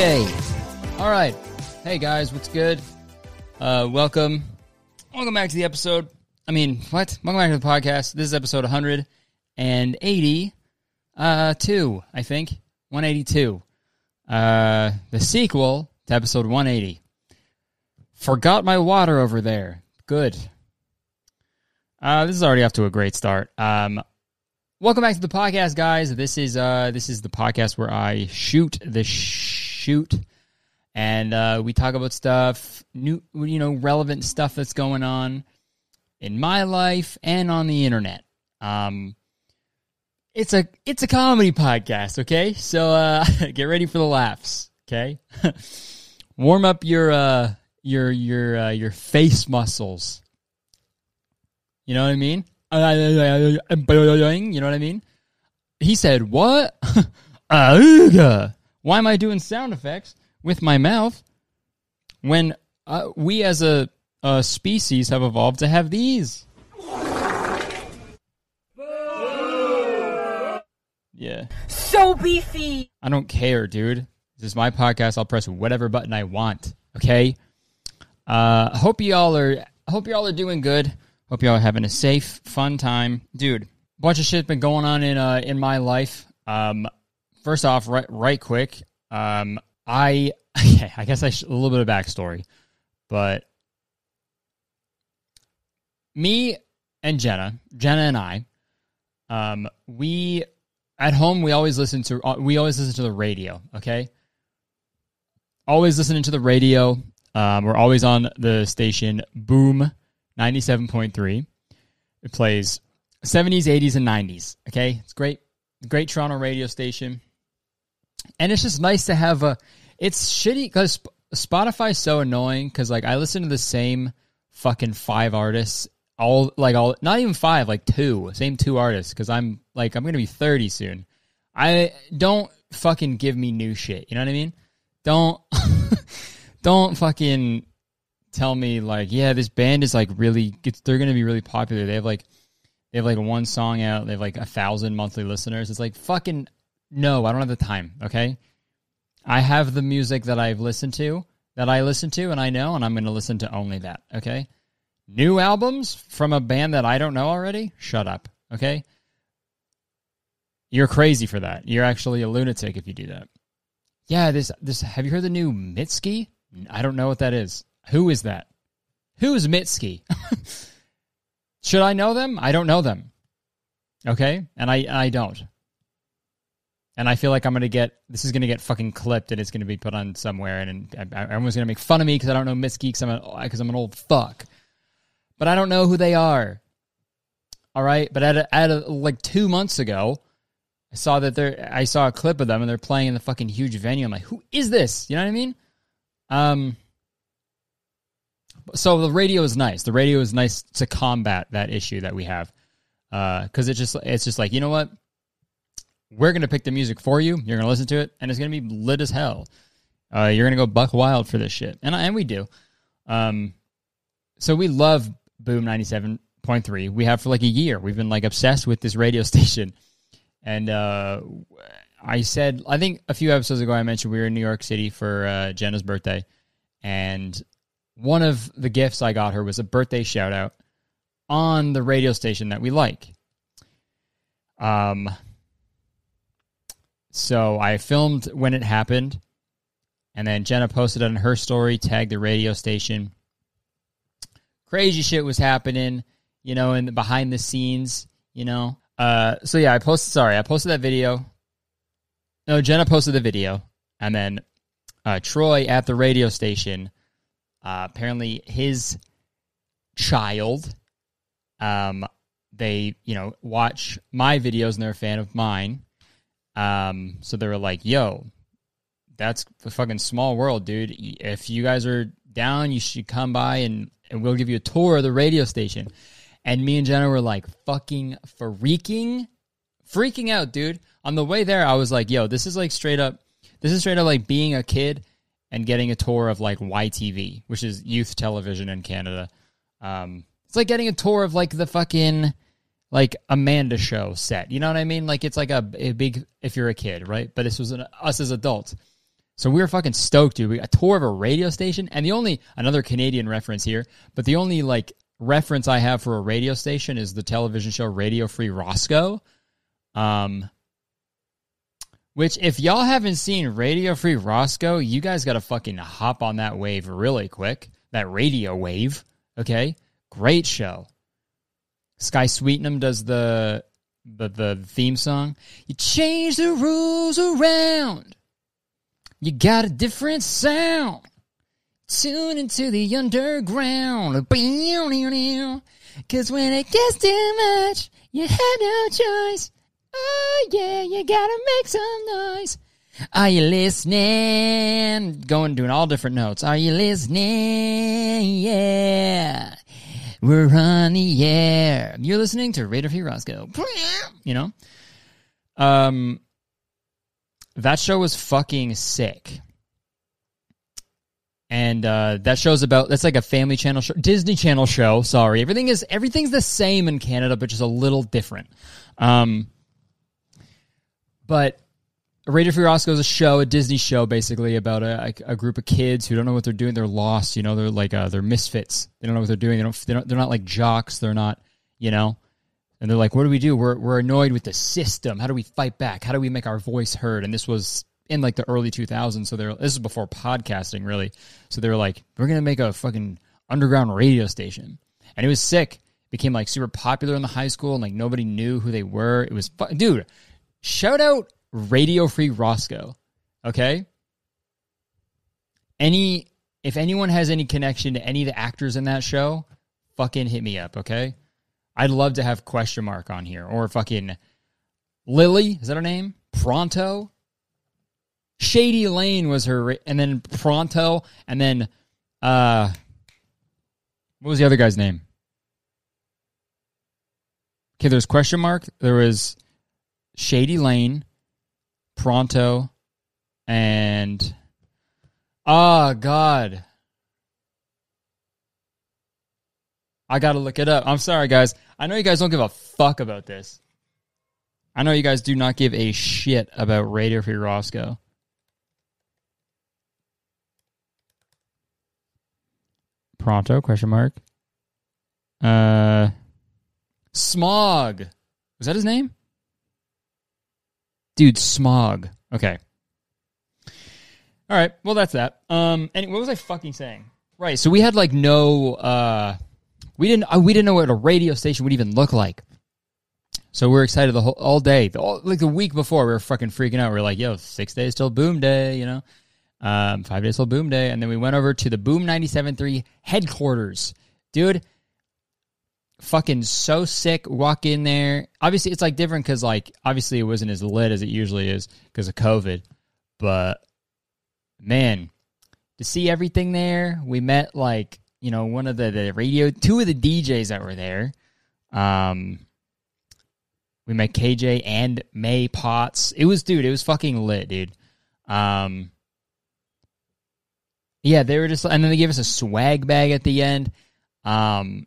Okay. All right. Hey guys, what's good? Uh, welcome. Welcome back to the episode. I mean, what? Welcome back to the podcast. This is episode 180. Uh, two, I think. 182. Uh, the sequel to episode 180. Forgot my water over there. Good. Uh, this is already off to a great start. Um, welcome back to the podcast, guys. This is uh, this is the podcast where I shoot the shoot, and uh, we talk about stuff new, you know, relevant stuff that's going on in my life and on the internet. Um, it's a it's a comedy podcast, okay? So uh, get ready for the laughs, okay? Warm up your uh, your your uh, your face muscles. You know what I mean? You know what I mean? He said, "What? Why am I doing sound effects with my mouth when uh, we as a, a species have evolved to have these?" Yeah. So beefy. I don't care, dude. This is my podcast. I'll press whatever button I want. Okay. Uh, hope y'all are. Hope y'all are doing good. Hope y'all are having a safe, fun time, dude. Bunch of shit been going on in uh in my life. Um, first off, right right quick. Um, I okay, I guess I a little bit of backstory, but me and Jenna, Jenna and I, um, we at home we always listen to uh, we always listen to the radio. Okay, always listening to the radio. Um, we're always on the station Boom ninety seven point three. It plays seventies, eighties, and nineties. Okay, it's great, great Toronto radio station, and it's just nice to have a. It's shitty because Spotify's so annoying because like I listen to the same fucking five artists all like all not even five like two same two artists because i'm like i'm gonna be 30 soon. I don't fucking give me new shit you know what i mean? Don't don't fucking tell me like yeah this band is like really they're gonna be really popular. They have like they have like one song out. They have like a thousand monthly listeners. It's like fucking no i don't have the time okay i have the music that i've listened to that i listen to and i know and i'm gonna listen to only that okay New albums from a band that I don't know already? Shut up. Okay? You're crazy for that. You're actually a lunatic if you do that. Yeah, this this have you heard the new Mitski? I don't know what that is. Who is that? Who is Mitski? Should I know them? I don't know them. Okay? And I I don't. And I feel like I'm gonna get this is gonna get fucking clipped and it's gonna be put on somewhere and, and everyone's gonna make fun of me because I don't know Mitski because I'm because I'm an old fuck but I don't know who they are. All right, but at a, at a, like two months ago, I saw that they're I saw a clip of them and they're playing in the fucking huge venue. I'm like, who is this? You know what I mean? Um. So the radio is nice. The radio is nice to combat that issue that we have, because uh, it's just it's just like you know what, we're gonna pick the music for you. You're gonna listen to it, and it's gonna be lit as hell. Uh, you're gonna go buck wild for this shit, and and we do. Um, so we love Boom 97.3. We have for like a year. We've been like obsessed with this radio station. And uh, I said, I think a few episodes ago, I mentioned we were in New York City for uh, Jenna's birthday. And one of the gifts I got her was a birthday shout out on the radio station that we like. Um, so I filmed when it happened. And then Jenna posted on her story, tagged the radio station crazy shit was happening, you know, in the behind the scenes, you know. Uh, so yeah, I posted. Sorry, I posted that video. No, Jenna posted the video, and then uh, Troy at the radio station. Uh, apparently, his child, um, they you know watch my videos and they're a fan of mine. Um, so they were like, "Yo, that's a fucking small world, dude. If you guys are down, you should come by and and we'll give you a tour of the radio station. And me and Jenna were like fucking freaking, freaking out, dude. On the way there, I was like, yo, this is like straight up, this is straight up like being a kid and getting a tour of like YTV, which is youth television in Canada. Um, it's like getting a tour of like the fucking like Amanda show set. You know what I mean? Like it's like a, a big if you're a kid, right? But this was an, us as adults. So we were fucking stoked, dude. We got a tour of a radio station, and the only another Canadian reference here, but the only like reference I have for a radio station is the television show Radio Free Roscoe. Um, which if y'all haven't seen Radio Free Roscoe, you guys got to fucking hop on that wave really quick. That radio wave, okay? Great show. Skye Sweetnam does the the the theme song. You change the rules around. You got a different sound. Tune into the underground. Cause when it gets too much, you have no choice. Oh yeah, you gotta make some noise. Are you listening? Going doing all different notes. Are you listening? Yeah. We're on the air. You're listening to Radio Free Roscoe. You know? Um that show was fucking sick. And uh, that show's about that's like a family channel show, Disney Channel show. Sorry, everything is everything's the same in Canada, but just a little different. Um, but Radio Free Roscoe is a show, a Disney show, basically about a, a group of kids who don't know what they're doing. They're lost. You know, they're like uh, they're misfits. They don't know what they're doing. They don't, they don't. They're not like jocks. They're not. You know, and they're like, "What do we do? We're we're annoyed with the system. How do we fight back? How do we make our voice heard?" And this was in like the early 2000s. So they're this is before podcasting, really. So they were like, "We're gonna make a fucking underground radio station," and it was sick. became like super popular in the high school, and like nobody knew who they were. It was dude. Shout out Radio Free Roscoe. Okay. Any if anyone has any connection to any of the actors in that show, fucking hit me up, okay? I'd love to have question mark on here or fucking Lily, is that her name? Pronto? Shady Lane was her and then Pronto and then uh what was the other guy's name? Okay, there's question mark. There was Shady Lane, Pronto, and oh god. I gotta look it up. I'm sorry, guys. I know you guys don't give a fuck about this. I know you guys do not give a shit about Radio Free Roscoe. Pronto? Question mark. Uh, Smog. Was that his name? Dude, Smog. Okay. All right. Well, that's that. Um, and what was I fucking saying? Right. So we had like no. Uh, we didn't. Uh, we didn't know what a radio station would even look like. So we are excited the whole all day. The, all, like the week before, we were fucking freaking out. We are like, "Yo, six days till Boom Day," you know, um, five days till Boom Day, and then we went over to the Boom 97.3 headquarters, dude. Fucking so sick. Walk in there. Obviously, it's like different because like obviously it wasn't as lit as it usually is because of COVID, but man, to see everything there, we met like you know one of the, the radio, two of the DJs that were there. Um, we met KJ and May Potts. It was, dude, it was fucking lit, dude. Um, yeah, they were just, and then they gave us a swag bag at the end. Um,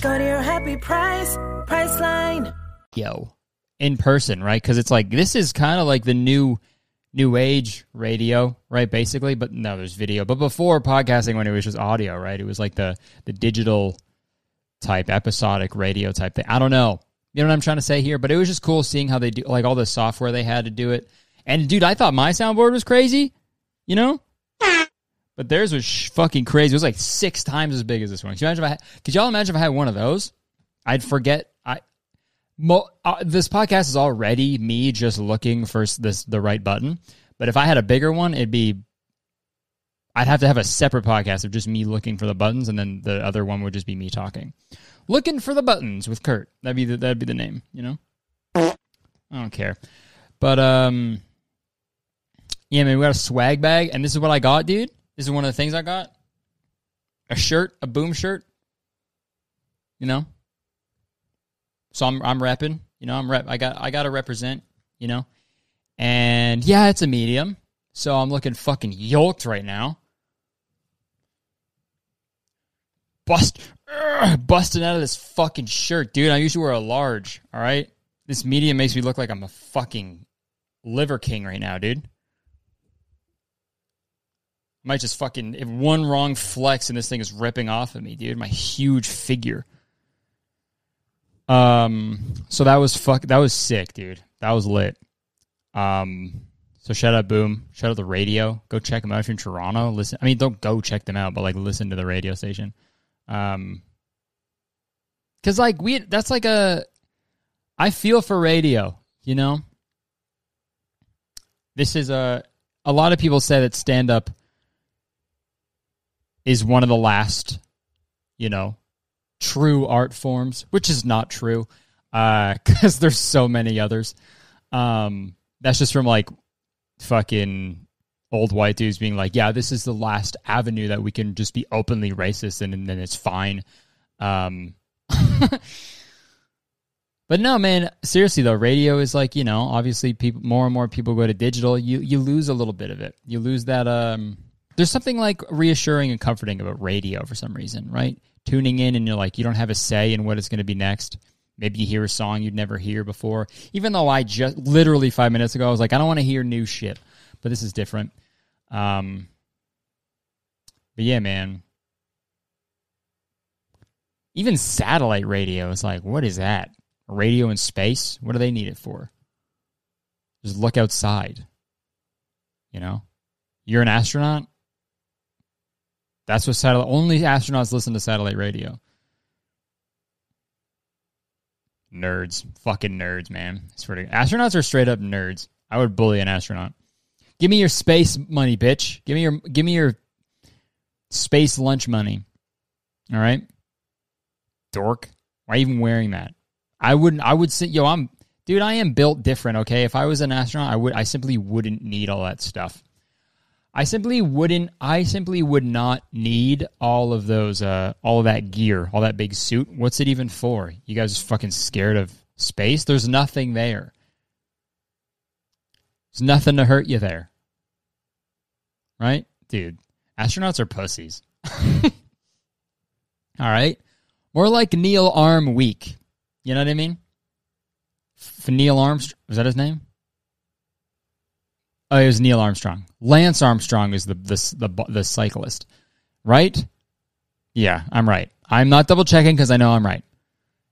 Go to your happy price, Priceline. Yo, in person, right? Because it's like this is kind of like the new new age radio, right? Basically, but no, there's video. But before podcasting, when it was just audio, right? It was like the the digital type episodic radio type thing. I don't know. You know what I'm trying to say here? But it was just cool seeing how they do like all the software they had to do it. And dude, I thought my soundboard was crazy, you know? But theirs was sh- fucking crazy. It was like six times as big as this one. Could you imagine if I had, could y'all imagine if I had one of those? I'd forget. I mo, uh, this podcast is already me just looking for this the right button. But if I had a bigger one, it'd be. I'd have to have a separate podcast of just me looking for the buttons, and then the other one would just be me talking, looking for the buttons with Kurt. That'd be the, that'd be the name. You know. I don't care, but um, Yeah, man, we got a swag bag, and this is what I got, dude. This is one of the things I got. A shirt, a boom shirt. You know. So I'm I'm repping. You know, I'm rep. I got I got to represent. You know, and yeah, it's a medium. So I'm looking fucking yoked right now. Bust, Urgh, busting out of this fucking shirt, dude. I usually wear a large. All right, this medium makes me look like I'm a fucking liver king right now, dude. Might just fucking if one wrong flex and this thing is ripping off of me, dude. My huge figure. Um, so that was fuck. That was sick, dude. That was lit. Um, so shout out Boom. Shout out the radio. Go check them out if you're in Toronto. Listen. I mean, don't go check them out, but like listen to the radio station. Um, cause like we that's like a. I feel for radio. You know. This is a. A lot of people say that stand up is one of the last, you know, true art forms, which is not true, because there's so many others. Um, that's just from like fucking old white dudes being like, yeah, this is the last avenue that we can just be openly racist and, and then it's fine. Um, but no, man, seriously though, radio is like, you know, obviously people, more and more people go to digital. You, you lose a little bit of it. You lose that, um, there's something like reassuring and comforting about radio for some reason, right? Tuning in and you're like, you don't have a say in what is going to be next. Maybe you hear a song you'd never hear before. Even though I just literally five minutes ago, I was like, I don't want to hear new shit, but this is different. Um, but yeah, man. Even satellite radio is like, what is that? Radio in space? What do they need it for? Just look outside. You know, you're an astronaut. That's what satellite. Only astronauts listen to satellite radio. Nerds, fucking nerds, man. Swear to astronauts are straight up nerds. I would bully an astronaut. Give me your space money, bitch. Give me your give me your space lunch money. All right, dork. Why even wearing that? I wouldn't. I would say, yo, I'm dude. I am built different. Okay, if I was an astronaut, I would. I simply wouldn't need all that stuff. I simply wouldn't. I simply would not need all of those, uh, all of that gear, all that big suit. What's it even for? You guys are fucking scared of space? There's nothing there. There's nothing to hurt you there, right, dude? Astronauts are pussies. all right, more like Neil Arm Week. You know what I mean? F- Neil Armstrong was that his name? Oh, it was Neil Armstrong. Lance Armstrong is the the the, the cyclist, right? Yeah, I'm right. I'm not double checking because I know I'm right.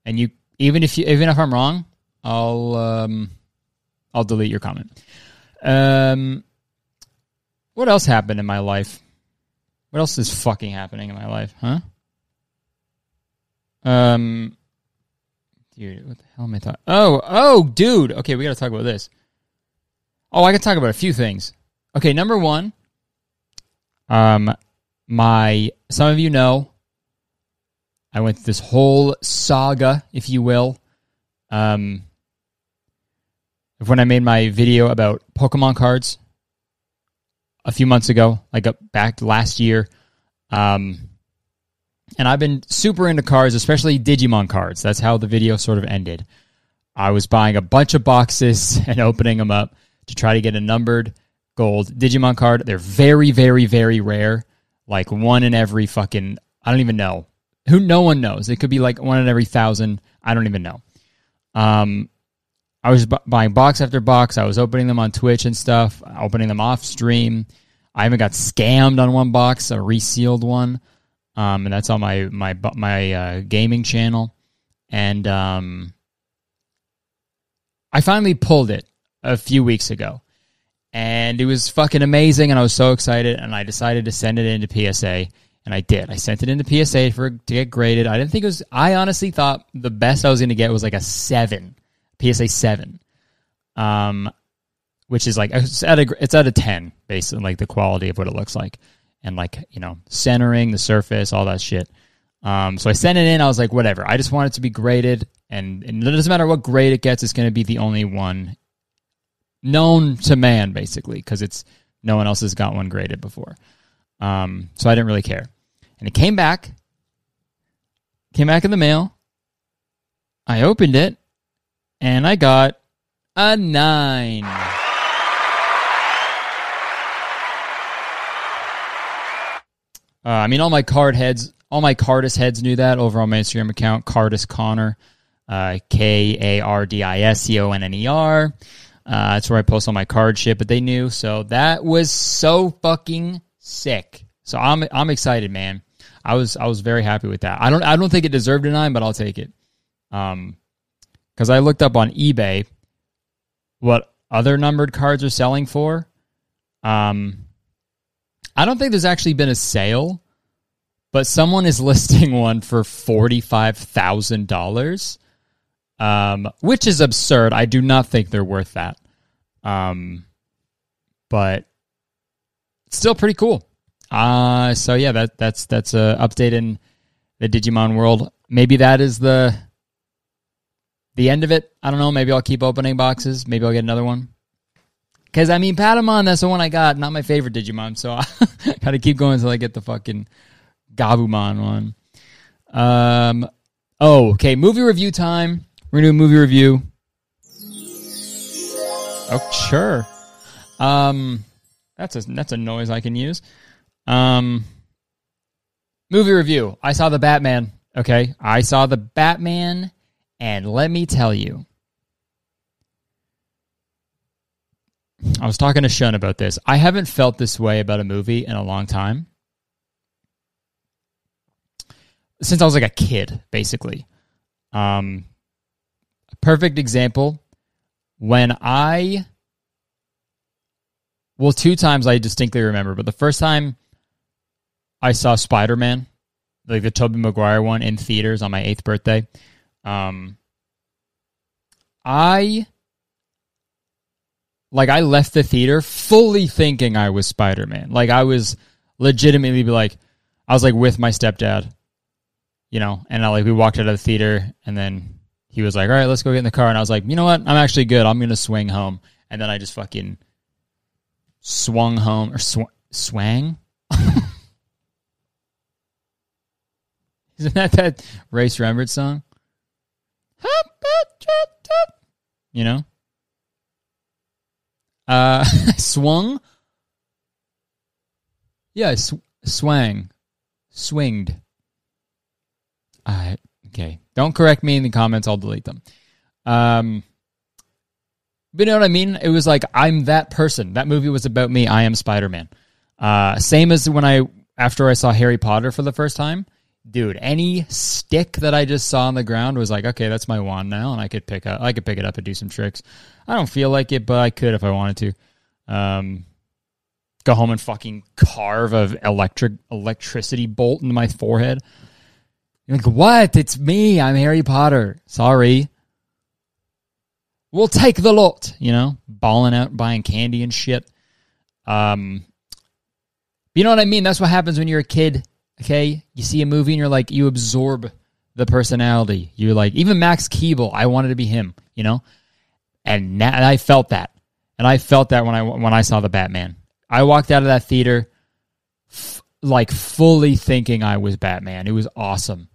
And you, even if you, even if I'm wrong, I'll um, I'll delete your comment. Um, what else happened in my life? What else is fucking happening in my life, huh? Um, dude, what the hell am I talking? Oh, oh, dude. Okay, we got to talk about this. Oh, I can talk about a few things. Okay, number one, um, my some of you know, I went through this whole saga, if you will, um, of when I made my video about Pokemon cards a few months ago, like back last year. Um, and I've been super into cards, especially Digimon cards. That's how the video sort of ended. I was buying a bunch of boxes and opening them up to try to get a numbered gold Digimon card. They're very, very, very rare. Like one in every fucking I don't even know. Who no one knows. It could be like one in every thousand. I don't even know. Um, I was bu- buying box after box. I was opening them on Twitch and stuff, opening them off stream. I even got scammed on one box, a resealed one, um, and that's on my my my uh, gaming channel. And um, I finally pulled it a few weeks ago. And it was fucking amazing, and I was so excited, and I decided to send it into PSA, and I did. I sent it into PSA for to get graded. I didn't think it was. I honestly thought the best I was going to get was like a seven, PSA seven, um, which is like it's at a it's at a ten based on like the quality of what it looks like, and like you know centering the surface, all that shit. Um, so I sent it in. I was like, whatever. I just want it to be graded, and, and it doesn't matter what grade it gets. It's going to be the only one known to man, basically, because it's No one else has got one graded before. Um, so I didn't really care. And it came back, came back in the mail. I opened it, and I got a nine. Uh, I mean, all my card heads, all my Kardis heads knew that over on my Instagram account, Kardis Conner, uh, K A R D I S C O N N E R. Uh, that's where I post all my card shit, but they knew. So that was so fucking sick. So I'm I'm excited, man. I was I was very happy with that. I don't I don't think it deserved a nine, but I'll take it. Um, because I looked up on eBay what other numbered cards are selling for. Um, I don't think there's actually been a sale, but someone is listing one for forty five thousand dollars, um, which is absurd. I do not think they're worth that. Um, but still pretty cool. Uh so yeah, that that's that's a update in the Digimon world. Maybe that is the the end of it. I don't know. Maybe I'll keep opening boxes. Maybe I'll get another one. Because, I mean, Patamon, that's the one I got. Not my favorite Digimon. So I got to keep going until I get the fucking Gabumon one. Um, oh, okay. Movie review time. We're to do a movie review. Oh, sure. Um, that's a, that's a noise I can use. Um, movie review. I saw the Batman. Okay. I saw the Batman and let me tell you, I was talking to Shun about this. I haven't felt this way about a movie in a long time. Since I was like a kid, basically. Um, perfect example when I, well, two times I distinctly remember, but the first time I saw Spider Man, like the Tobey Maguire one in theaters on my eighth birthday, um, I like I left the theater fully thinking I was Spider Man. Like I was legitimately like, I was like with my stepdad, you know, and I like we walked out of the theater, and then he was like, "All right, let's go get in the car," and I was like, "You know what? I'm actually good. I'm gonna swing home," and then I just fucking swung home or sw- swang. Isn't that that Rae Sremmurd song? You know? Uh, swung? Yeah, sw- swang. Swinged. Uh, okay. Don't correct me in the comments. I'll delete them. Um, but you know what I mean? It was like, I'm that person. That movie was about me. I am Spider Man. Uh, same as when I, after I saw Harry Potter for the first time dude, any stick that I just saw on the ground was like, okay, that's my wand now, and I could pick up, I could pick it up and do some tricks. I don't feel like it, but I could if I wanted to. Um, go home and fucking carve a electric electricity bolt into my forehead. You're like, what? It's me. I'm Harry Potter. Sorry. We'll take the lot. You know, balling out, buying candy and shit. Um, you know what I mean? That's what happens when you're a kid Okay, you see a movie and you're like, you absorb the personality. You're like, even Max Keeble, I wanted to be him, you know, and, and I felt that, and I felt that when I when I saw the Batman. I walked out of that theater, f- like fully thinking I was Batman. It was awesome.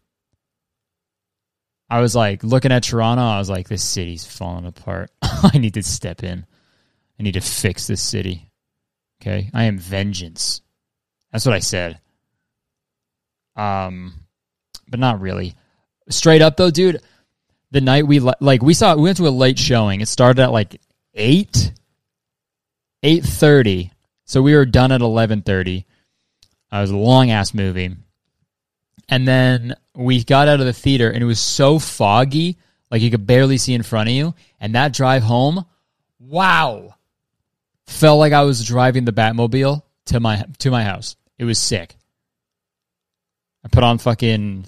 I was like looking at Toronto. I was like, this city's falling apart. I need to step in. I need to fix this city. Okay, I am vengeance. That's what I said. Um, but not really. Straight up though, dude. The night we like we saw we went to a late showing. It started at like eight, eight thirty. So we were done at eleven thirty. Uh, it was a long ass movie. And then we got out of the theater and it was so foggy, like you could barely see in front of you. And that drive home, wow, felt like I was driving the Batmobile to my to my house. It was sick. I put on fucking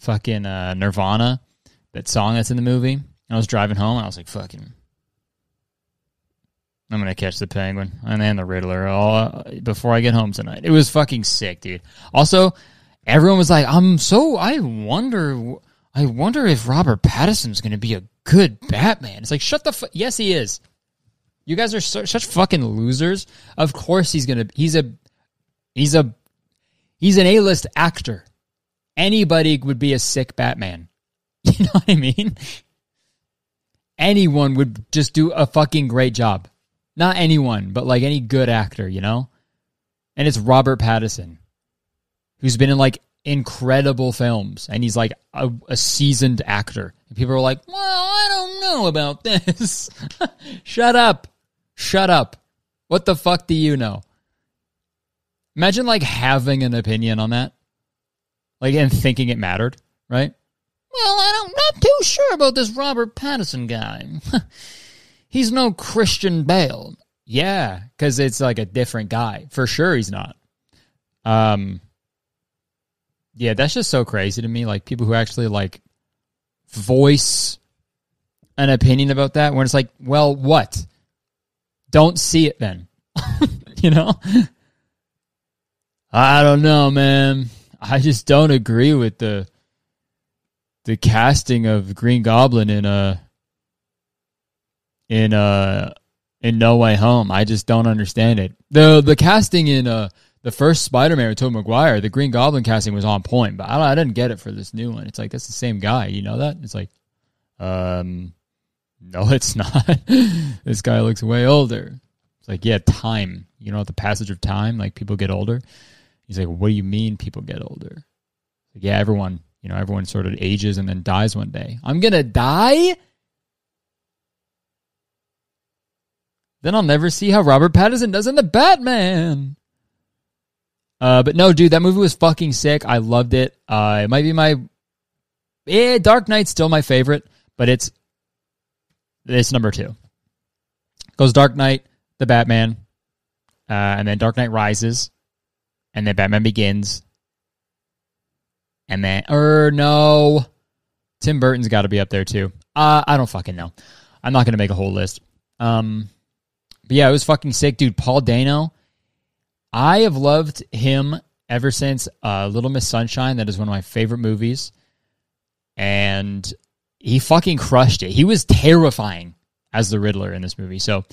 fucking uh, Nirvana, that song that's in the movie. And I was driving home and I was like, fucking, I'm gonna catch the penguin and then the Riddler all uh, before I get home tonight. It was fucking sick, dude. Also, everyone was like, "I'm so I wonder, I wonder if Robert Pattinson's gonna be a good Batman." It's like, shut the fuck. Yes, he is. You guys are so, such fucking losers. Of course he's gonna. He's a. He's a. He's an A-list actor. Anybody would be a sick Batman. You know what I mean? Anyone would just do a fucking great job. Not anyone, but like any good actor, you know? And it's Robert Pattinson, who's been in like incredible films, and he's like a, a seasoned actor. And people are like, well, I don't know about this. Shut up. Shut up. What the fuck do you know? Imagine like having an opinion on that. Like and thinking it mattered, right? Well, I don't not too sure about this Robert Pattinson guy. he's no Christian Bale. Yeah, because it's like a different guy. For sure he's not. Um Yeah, that's just so crazy to me. Like people who actually like voice an opinion about that when it's like, well, what? Don't see it then. you know? I don't know, man. I just don't agree with the the casting of Green Goblin in a in a in No Way Home. I just don't understand it. the The casting in uh the first Spider Man with Tobey Maguire, the Green Goblin casting was on point, but I I didn't get it for this new one. It's like that's the same guy. You know that? It's like, um, no, it's not. this guy looks way older. It's like, yeah, time. You know, the passage of time, like people get older. He's like, what do you mean people get older? Like, yeah, everyone, you know, everyone sort of ages and then dies one day. I'm gonna die. Then I'll never see how Robert Pattinson does in the Batman. Uh, but no, dude, that movie was fucking sick. I loved it. Uh, it might be my, yeah, Dark Knight's still my favorite, but it's it's number two. Goes Dark Knight, the Batman, uh, and then Dark Knight Rises, and then Batman Begins, and then or no, Tim Burton's got to be up there too. Uh, I don't fucking know. I'm not gonna make a whole list. Um, but yeah, it was fucking sick, dude. Paul Dano, I have loved him ever since uh, Little Miss Sunshine. That is one of my favorite movies, and he fucking crushed it. He was terrifying as the Riddler in this movie. So,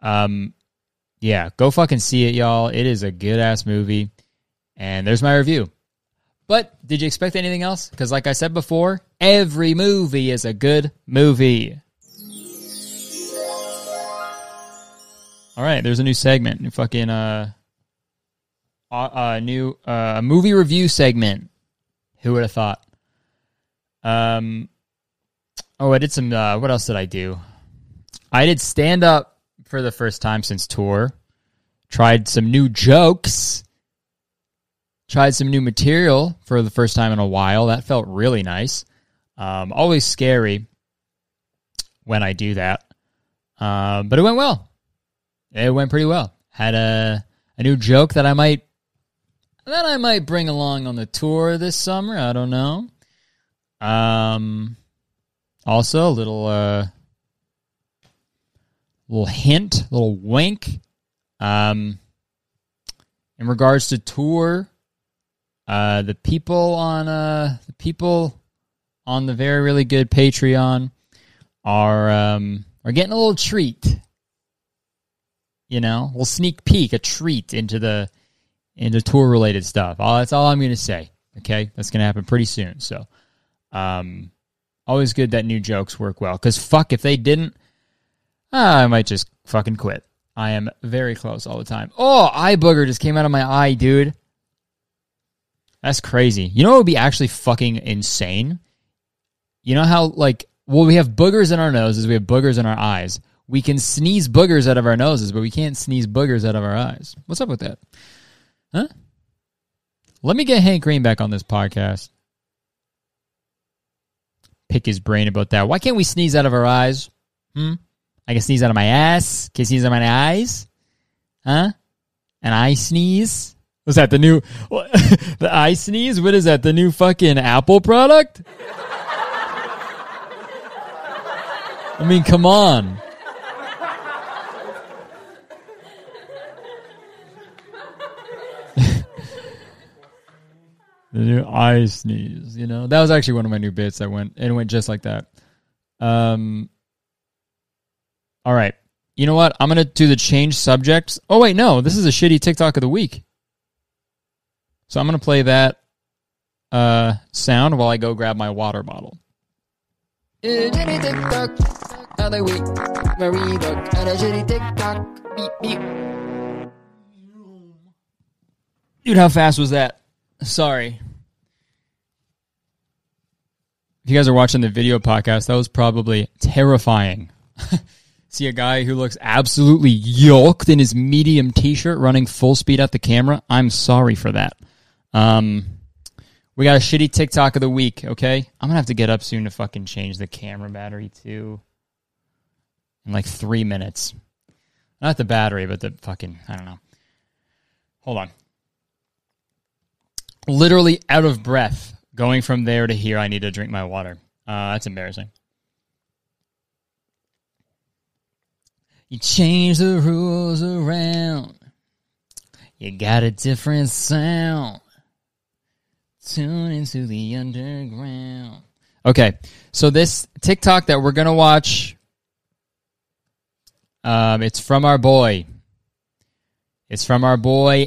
um, yeah, go fucking see it, y'all. It is a good ass movie. And there's my review. But did you expect anything else? Because, like I said before, every movie is a good movie. All right, there's a new segment. New fucking uh, uh, new uh movie review segment. Who would have thought? Um, oh, I did some. Uh, what else did I do? I did stand up for the first time since tour. Tried some new jokes. Tried some new material for the first time in a while. That felt really nice. Um, always scary when I do that, um, but it went well. It went pretty well. Had a a new joke that I might that I might bring along on the tour this summer. I don't know. Um, also a little uh, little hint, little wink. Um, in regards to tour, uh, the people on uh the people on the very really good Patreon are um are getting a little treat. You know, a little sneak peek, a treat into the into tour related stuff. All that's all I'm gonna say. Okay, that's gonna happen pretty soon. So, um, always good that new jokes work well. Cause fuck, if they didn't, I might just fucking quit. I am very close all the time. Oh, eye booger just came out of my eye, dude. That's crazy. You know what would be actually fucking insane? You know how like well we have boogers in our noses, we have boogers in our eyes. We can sneeze boogers out of our noses, but we can't sneeze boogers out of our eyes. What's up with that? Huh? Let me get Hank Green back on this podcast. Pick his brain about that. Why can't we sneeze out of our eyes? Hmm? I can sneeze out of my ass. Can I sneeze out of my eyes? Huh? An eye sneeze? Was that the new the eye sneeze? What is that? The new fucking Apple product? I mean, come on. The new eye sneeze, you know? That was actually one of my new bits that went and it went just like that. Um all right. You know what? I'm gonna do the change subjects. Oh wait, no, this is a shitty TikTok of the week. So I'm gonna play that uh, sound while I go grab my water bottle. Dude, how fast was that? Sorry. If you guys are watching the video podcast, that was probably terrifying. See a guy who looks absolutely yoked in his medium t-shirt running full speed at the camera. I'm sorry for that. Um, we got a shitty TikTok of the week, okay? I'm gonna have to get up soon to fucking change the camera battery too. In like three minutes. Not the battery, but the fucking I don't know. Hold on. Literally out of breath. Going from there to here, I need to drink my water. Uh, that's embarrassing. You change the rules around. You got a different sound. Tune into the underground. Okay, so this TikTok that we're gonna watch, um, it's from our boy. It's from our boy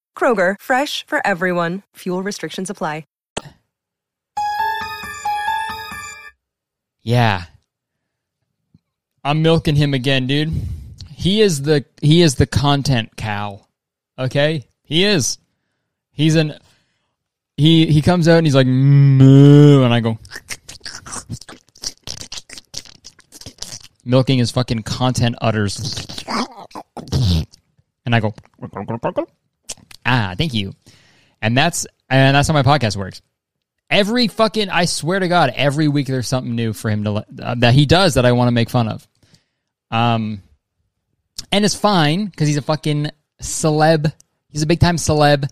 Kroger, fresh for everyone. Fuel restrictions apply. Yeah. I'm milking him again, dude. He is the he is the content cow. Okay? He is. He's an he he comes out and he's like moo and I go milking his fucking content utters. And I go Ah, thank you. And that's and that's how my podcast works. Every fucking, I swear to God, every week there's something new for him to uh, that he does that I want to make fun of. Um, and it's fine because he's a fucking celeb. He's a big time celeb,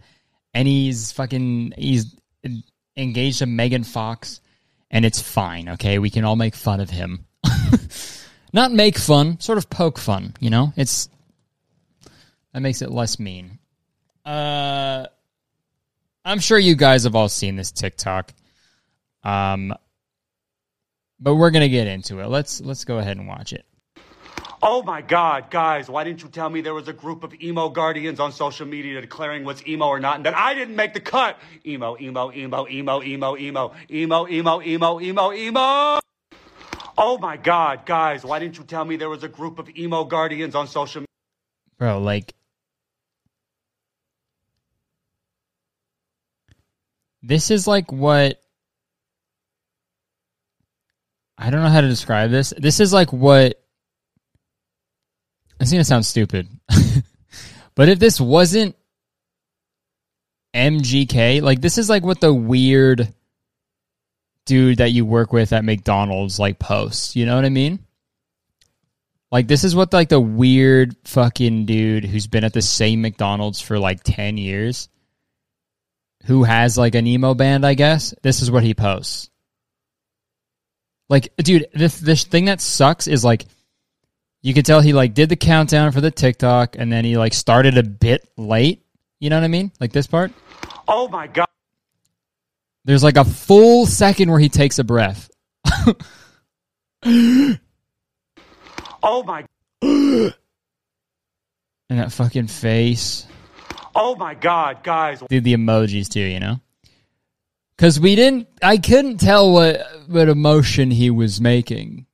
and he's fucking he's engaged to Megan Fox, and it's fine. Okay, we can all make fun of him. Not make fun, sort of poke fun. You know, it's that makes it less mean. Uh I'm sure you guys have all seen this TikTok. Um but we're going to get into it. Let's let's go ahead and watch it. Oh my God, guys, why didn't you tell me there was a group of emo guardians on social media declaring what's emo or not and that I didn't make the cut? Emo, emo, emo, emo, emo, emo, emo, emo, emo, emo, emo. Oh my God, guys, why didn't you tell me there was a group of emo guardians on social Bro, like This is like what I don't know how to describe this. This is like what it's gonna sound stupid. but if this wasn't MGK, like this is like what the weird dude that you work with at McDonald's like posts. You know what I mean? Like this is what like the weird fucking dude who's been at the same McDonald's for like 10 years who has like an emo band, I guess. This is what he posts. Like dude, this this thing that sucks is like you can tell he like did the countdown for the TikTok and then he like started a bit late. You know what I mean? Like this part. Oh my God. There's like a full second where he takes a breath. Oh my And that fucking face. Oh my God, guys. Did the emojis too, you know? Cause we didn't I couldn't tell what what emotion he was making.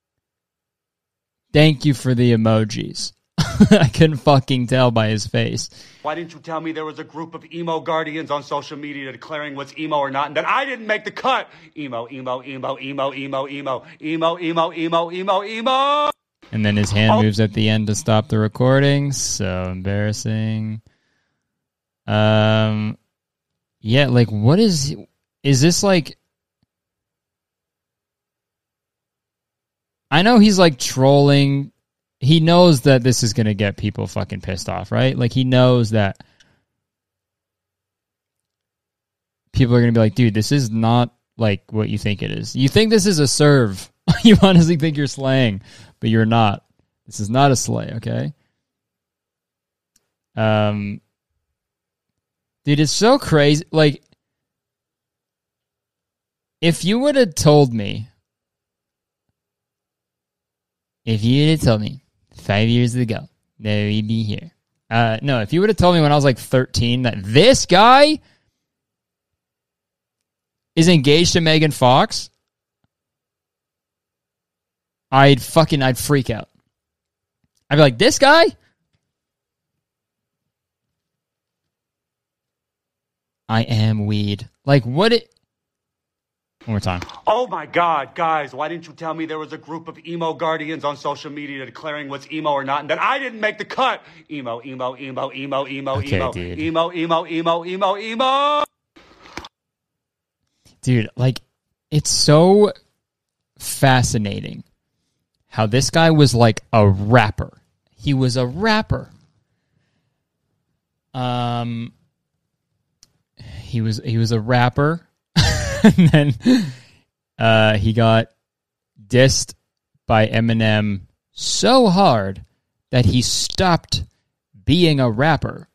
Thank you for the emojis. I couldn't fucking tell by his face. Why didn't you tell me there was a group of emo guardians on social media declaring what's emo or not and that I didn't make the cut? Emo, emo, emo, emo, emo, emo, emo, emo, emo, emo, emo. And then his hand Oh. moves at the end to stop the recording. So embarrassing. Um, yeah, like what is is this like? I know he's like trolling. He knows that this is to get people fucking pissed off, right? Like he knows that people are to be like, dude, this is not like what you think it is. You think this is a serve. you honestly think you're slaying, but you're not. This is not a slay, okay? Um Dude, it's so crazy. Like if you would have told me if you have told me five years ago that we'd be here. Uh no, if you would have told me when I was like 13 that this guy is engaged to Megan Fox, I'd fucking I'd freak out. I'd be like, this guy? I am weed. Like what it one more time. Oh my God, guys, why didn't you tell me there was a group of emo guardians on social media declaring what's emo or not and that I didn't make the cut? Emo, emo, emo, emo, emo, Okay, emo, dude. emo, emo, emo, emo, emo. Dude, like it's so fascinating how this guy was like a rapper. He was a rapper. Um he was he was a rapper and then uh he got dissed by Eminem so hard that he stopped being a rapper.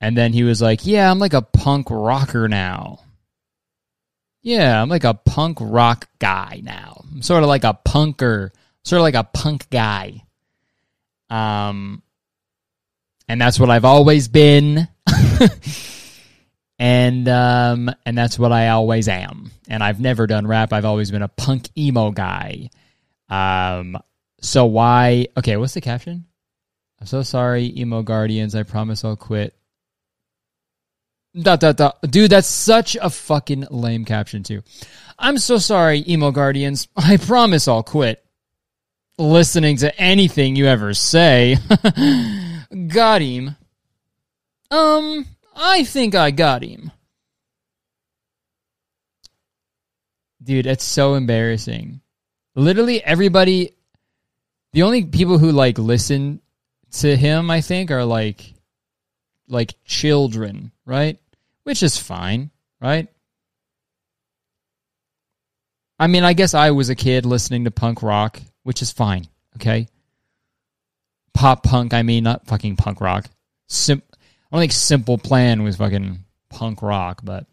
And then he was like, "Yeah, I'm like a punk rocker now." Yeah, I'm like a punk rock guy now. I'm sort of like a punker, sort of like a punk guy. Um, and that's what I've always been. and um, and that's what I always am. And I've never done rap. I've always been a punk emo guy. Um, so why? Okay, what's the caption? I'm so sorry, emo guardians. I promise I'll quit. Dot dot dot. Dude, that's such a fucking lame caption too. I'm so sorry, emo guardians. I promise I'll quit listening to anything you ever say. got him. Um, I think I got him. Dude, it's so embarrassing. Literally everybody the only people who like listen to him, I think, are like like children, right? Which is fine, right? I mean, I guess I was a kid listening to punk rock, which is fine, okay? Pop punk, I mean, not fucking punk rock. Sim- I don't think Simple Plan was fucking punk rock, but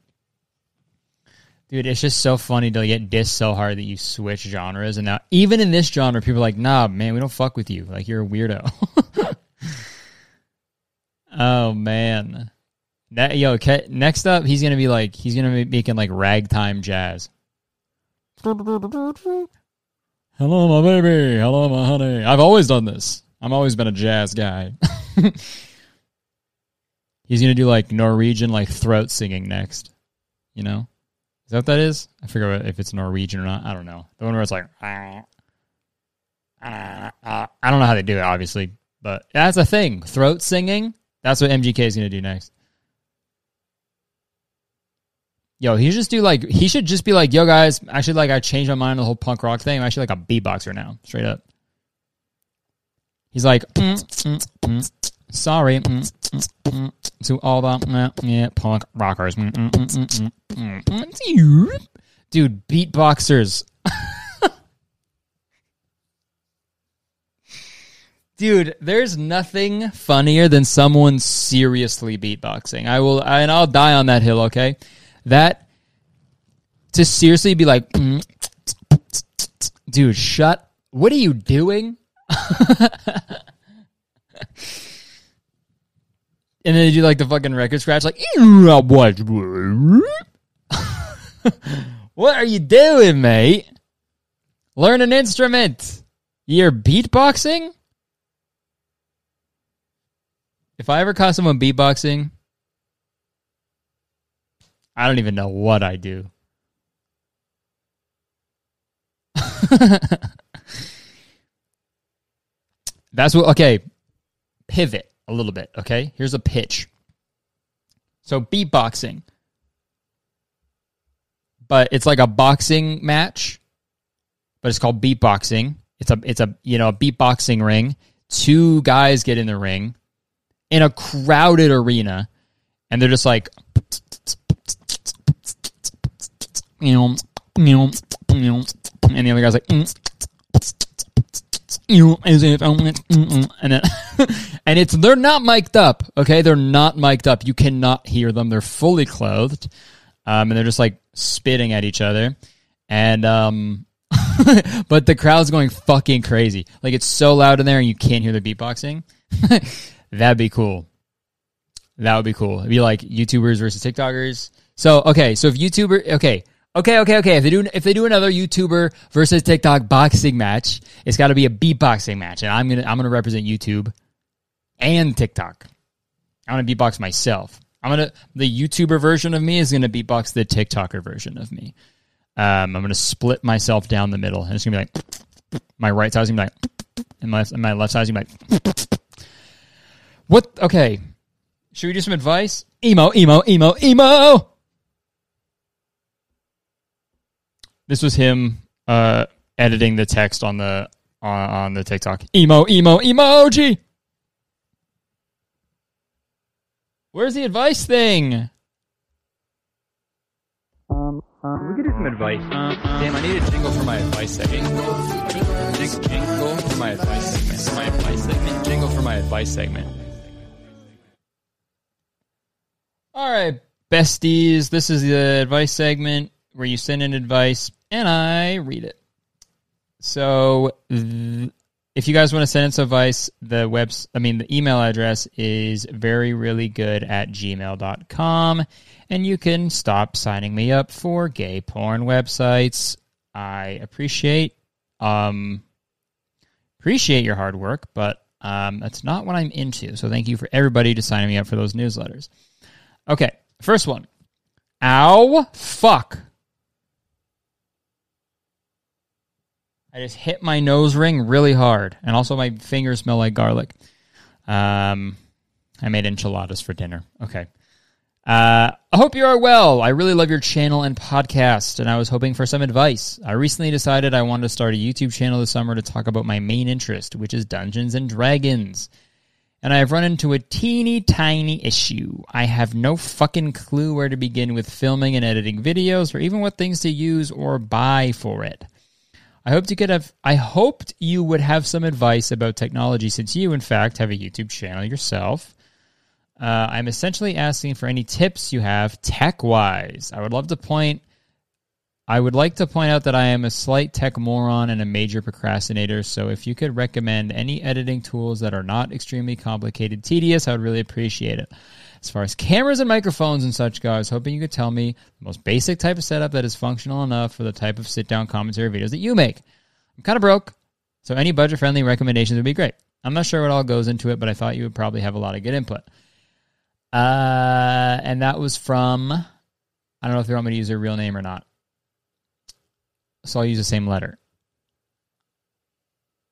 dude, it's just so funny to get dissed so hard that you switch genres, and now even in this genre, people are like, "Nah, man, we don't fuck with you. Like you're a weirdo." oh man, that yo, Ke- next up, he's gonna be like, he's gonna be making like ragtime jazz. Hello, my baby. Hello, my honey. I've always done this. I've always been a jazz guy. He's gonna do like Norwegian, like throat singing next. You know, is that what that is? I what- if it's Norwegian or not. I don't know. The one where it's like, "Ah, ah, ah." I don't know how they do it, obviously, but that's a thing. Throat singing. That's what MGK is gonna do next. Yo, he should just do like he should just be like, yo guys, actually like I changed my mind on the whole punk rock thing. I'm actually like a beatboxer now, straight up. He's like, "Mm, mm, mm, sorry mm, to all the mm, yeah, punk rockers. Mm, mm, mm. Dude, beatboxers. Dude, there's nothing funnier than someone seriously beatboxing. I will, and I'll die on that hill. Okay, that to seriously be like, "Mm, dude, shut. What are you doing? And then they do like the fucking record scratch, like what? what are you doing, mate? Learn an instrument. You're beatboxing. If I ever caught someone beatboxing, I don't even know what I do. That's what. Okay, pivot a little bit. Okay, here's a pitch. So beatboxing, but it's like a boxing match, but it's called beatboxing. It's a it's a you know a beatboxing ring. Two guys get in the ring in a crowded arena, and they're just like, and the other guy's like, as if I'm and then, and it's they're not mic'd up. Okay, they're not mic'd up. You cannot hear them. They're fully clothed, um, and they're just like spitting at each other, and um, but the crowd's going fucking crazy. Like it's so loud in there, and you can't hear the beatboxing. That'd be cool. That would be cool. It'd be like YouTubers versus TikTokers. So okay, so if YouTuber, okay, okay, okay, okay. If they do, if they do another YouTuber versus TikTok boxing match, it's got to be a beatboxing match, and I'm gonna, I'm gonna represent YouTube and TikTok. I'm gonna beatbox myself. I'm gonna the YouTuber version of me is gonna beatbox the TikToker version of me. Um, I'm gonna split myself down the middle, and it's gonna be like my right side's gonna be like, and my and my left side's gonna be like. What? Okay. Should we do some advice? Emo, emo, emo, emo. This was him uh, editing the text on the on, on the TikTok. Emo, emo, emoji. Where's the advice thing? Um, we could do some advice. damn, I need a jingle for my advice segment. Jingle, jingle for my advice segment. For my advice segment. Jingle for my advice segment. All right, besties. This is the advice segment where you send in advice and I read it. So, if you guys want to send us advice, the webs, I mean, the email address is very really good at gmail.com. And you can stop signing me up for gay porn websites. I appreciate, um, appreciate your hard work, but um, that's not what I'm into. So thank you for everybody to signing me up for those newsletters. Okay, first one. Ow, fuck. I just hit my nose ring really hard, and also my fingers smell like garlic. Um, I made enchiladas for dinner. Okay. Uh, I hope you are well. I really love your channel and podcast, and I was hoping for some advice. I recently decided I wanted to start a YouTube channel this summer to talk about my main interest, which is Dungeons and Dragons. And I have run into a teeny tiny issue. I have no fucking clue where to begin with filming and editing videos, or even what things to use or buy for it. I hoped you could have. I hoped you would have some advice about technology, since you, in fact, have a YouTube channel yourself. Uh, I'm essentially asking for any tips you have tech wise. I would love to point. I would like to point out that I am a slight tech moron and a major procrastinator. So, if you could recommend any editing tools that are not extremely complicated, tedious, I would really appreciate it. As far as cameras and microphones and such go, I was hoping you could tell me the most basic type of setup that is functional enough for the type of sit down commentary videos that you make. I'm kind of broke, so any budget friendly recommendations would be great. I'm not sure what all goes into it, but I thought you would probably have a lot of good input. Uh, and that was from, I don't know if they want me to use their real name or not. So I'll use the same letter.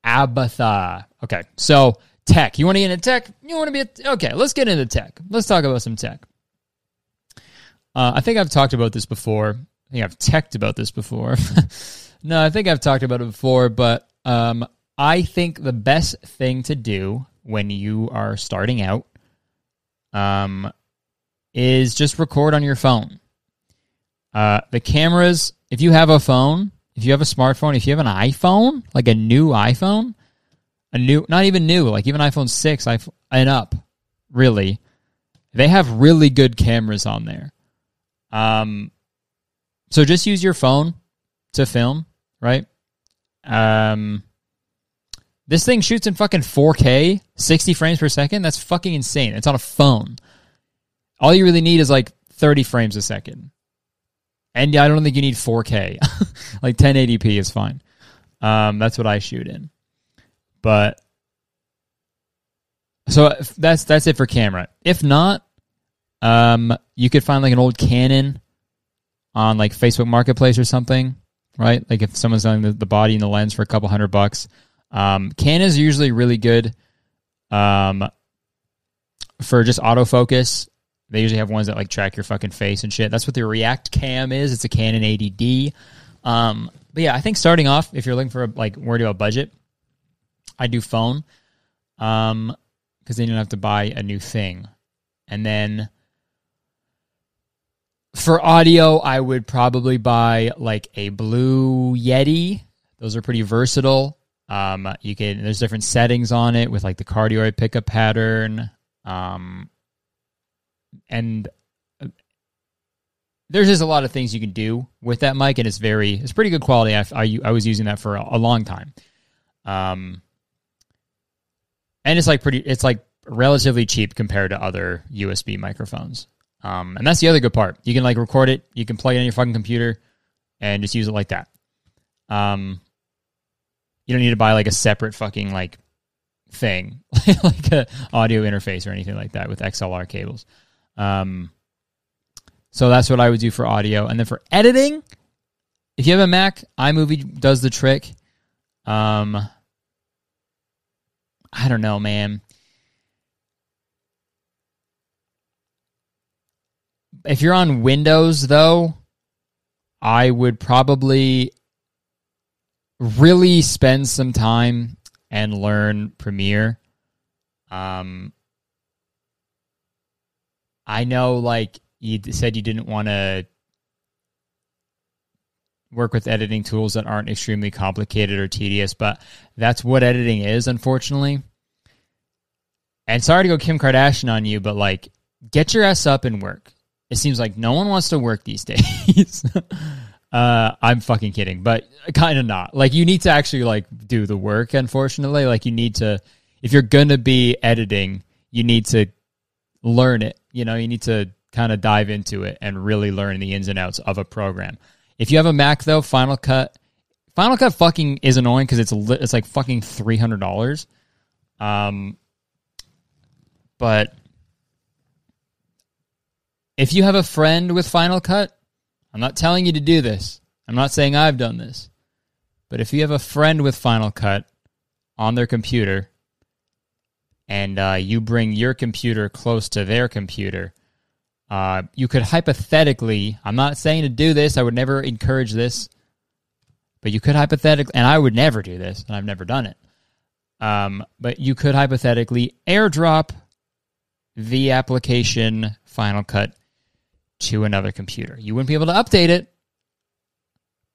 Abatha. Okay, so tech. You want to get into tech? You want to be a, okay? Let's get into tech. Let's talk about some tech. Uh, I think I've talked about this before. I think I've teched about this before. no, I think I've talked about it before, but um, I think the best thing to do when you are starting out um, is just record on your phone. Uh, the cameras, if you have a phone, if you have a smartphone, if you have an iPhone, like a new iPhone, a new, not even new, like even iPhone 6 and up, really, they have really good cameras on there. Um, so just use your phone to film, right? Um, this thing shoots in fucking 4K, 60 frames per second. That's fucking insane. It's on a phone. All you really need is like 30 frames a second. And I don't think you need 4K. like 1080p is fine. Um, that's what I shoot in. But so that's that's it for camera. If not, um, you could find like an old Canon on like Facebook Marketplace or something, right? Like if someone's selling the, the body and the lens for a couple hundred bucks. Um, Canons are usually really good um, for just autofocus. They usually have ones that like track your fucking face and shit. That's what the React Cam is. It's a Canon 80D. Um, But yeah, I think starting off, if you're looking for a, like where to a budget, I do phone, um, because then you don't have to buy a new thing, and then for audio, I would probably buy like a Blue Yeti. Those are pretty versatile. Um, you can there's different settings on it with like the cardioid pickup pattern, um, and uh, there's just a lot of things you can do with that mic, and it's very it's pretty good quality. I I, I was using that for a, a long time, um, and it's like pretty it's like relatively cheap compared to other USB microphones. Um, and that's the other good part. You can like record it, you can plug it in your fucking computer, and just use it like that. Um, you don't need to buy like a separate fucking like thing, like a audio interface or anything like that with XLR cables. Um, so that's what I would do for audio, and then for editing, if you have a Mac, iMovie does the trick. Um, I don't know, man. if you're on Windows though, I would probably really spend some time and learn Premiere. Um I know like you said you didn't want to work with editing tools that aren't extremely complicated or tedious, but that's what editing is, unfortunately. And sorry to go Kim Kardashian on you, but like, get your ass up and work. It seems like no one wants to work these days. uh, I'm fucking kidding, but kind of not. Like, you need to actually like do the work. Unfortunately, like you need to, if you're gonna be editing, you need to learn it. You know, you need to kind of dive into it and really learn the ins and outs of a program. If you have a Mac though, Final Cut, Final Cut fucking is annoying because it's it's like fucking three hundred dollars. Um, but if you have a friend with Final Cut, I'm not telling you to do this. I'm not saying I've done this. But if you have a friend with Final Cut on their computer and uh, you bring your computer close to their computer, uh, you could hypothetically, I'm not saying to do this, I would never encourage this, but you could hypothetically, and I would never do this, and I've never done it. Um, but you could hypothetically airdrop the application Final Cut to another computer. You wouldn't be able to update it,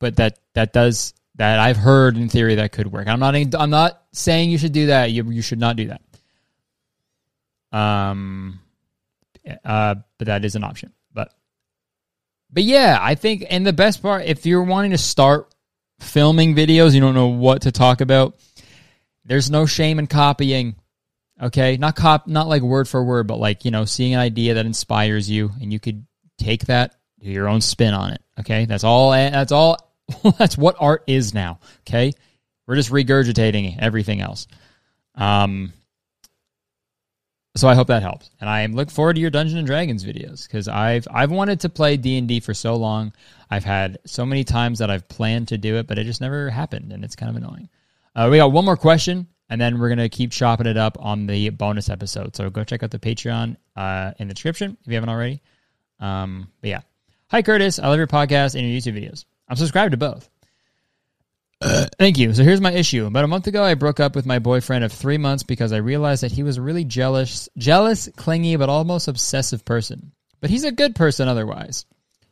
but that that does that I've heard in theory that could work. I'm not I'm not saying you should do that. You you should not do that. Um, uh, but that is an option. But but yeah, I think and the best part, if you're wanting to start filming videos, you don't know what to talk about. There's no shame in copying. Okay, not cop, not like word for word, but like you know, seeing an idea that inspires you, and you could take that, do your own spin on it. Okay, that's all. That's all. that's what art is now. Okay, we're just regurgitating everything else. Um. So I hope that helps, and I am looking forward to your Dungeons and Dragons videos because I've I've wanted to play D and D for so long. I've had so many times that I've planned to do it, but it just never happened, and it's kind of annoying. Uh, we got one more question, and then we're gonna keep chopping it up on the bonus episode. So go check out the Patreon uh, in the description if you haven't already. Um, but yeah. Hi, Curtis. I love your podcast and your YouTube videos. I'm subscribed to both. Thank you. So here's my issue. About a month ago, I broke up with my boyfriend of three months because I realized that he was a really jealous, jealous, clingy, but almost obsessive person. But he's a good person otherwise.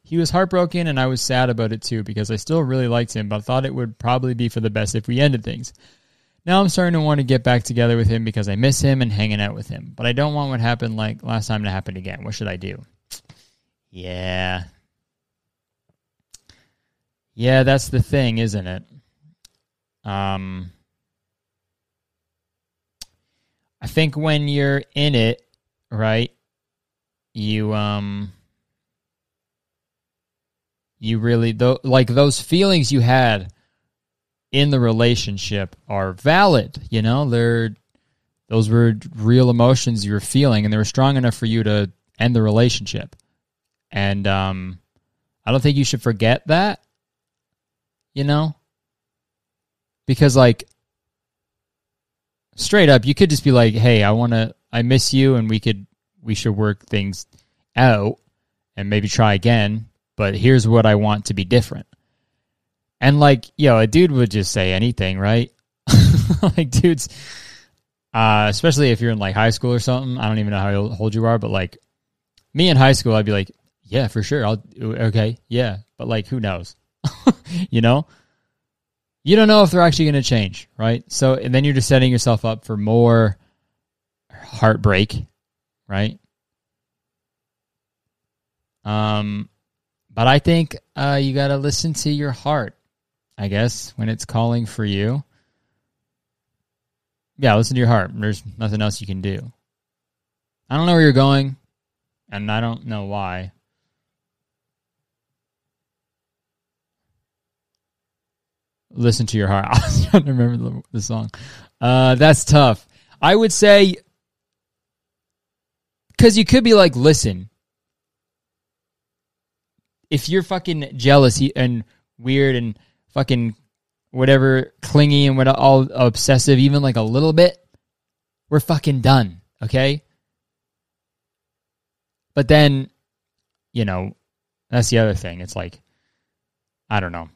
He was heartbroken, and I was sad about it too because I still really liked him, but thought it would probably be for the best if we ended things. Now I'm starting to want to get back together with him because I miss him and hanging out with him, but I don't want what happened like last time to happen again. What should I do? Yeah. Yeah, that's the thing, isn't it? Um I think when you're in it, right? You um you really though like those feelings you had in the relationship are valid, you know? They're those were real emotions you were feeling and they were strong enough for you to end the relationship. And um, I don't think you should forget that, you know? Because, like, straight up, you could just be like, hey, I want to, I miss you, and we could, we should work things out and maybe try again, but here's what I want to be different. And like, yo, a dude would just say anything, right? like dudes uh, especially if you're in like high school or something. I don't even know how old you are, but like me in high school, I'd be like, yeah, for sure. I'll okay, yeah, but like, who knows? you know, you don't know if they're actually going to change, right? So and then you're just setting yourself up for more heartbreak, right? Um, but I think uh, you got to listen to your heart, I guess, when it's calling for you yeah, listen to your heart. There's nothing else you can do. I don't know where you're going, and I don't know why. Listen to your heart. I was trying to remember the, the song. Uh, that's tough. I would say because you could be like, listen, if you're fucking jealous and weird and fucking whatever clingy and what all obsessive, even like a little bit, we're fucking done. Okay. But then, you know, that's the other thing. It's like, I don't know.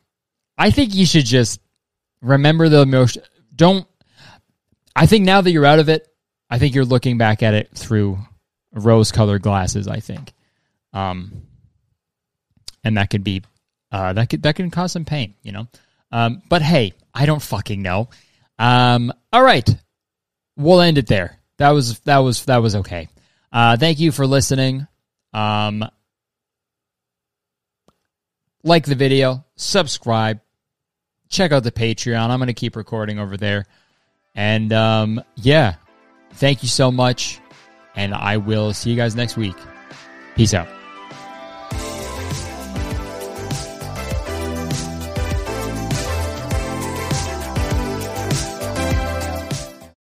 I think you should just remember the emotion. Don't. I think now that you're out of it, I think you're looking back at it through rose-colored glasses. I think, um, and that could be, uh, that could that can cause some pain. You know. Um, but hey, I don't fucking know. Um, all right, we'll end it there. That was that was that was okay. Uh, thank you for listening. Um, like the video, subscribe, check out the Patreon. I'm going to keep recording over there. And um, yeah, thank you so much. And I will see you guys next week. Peace out.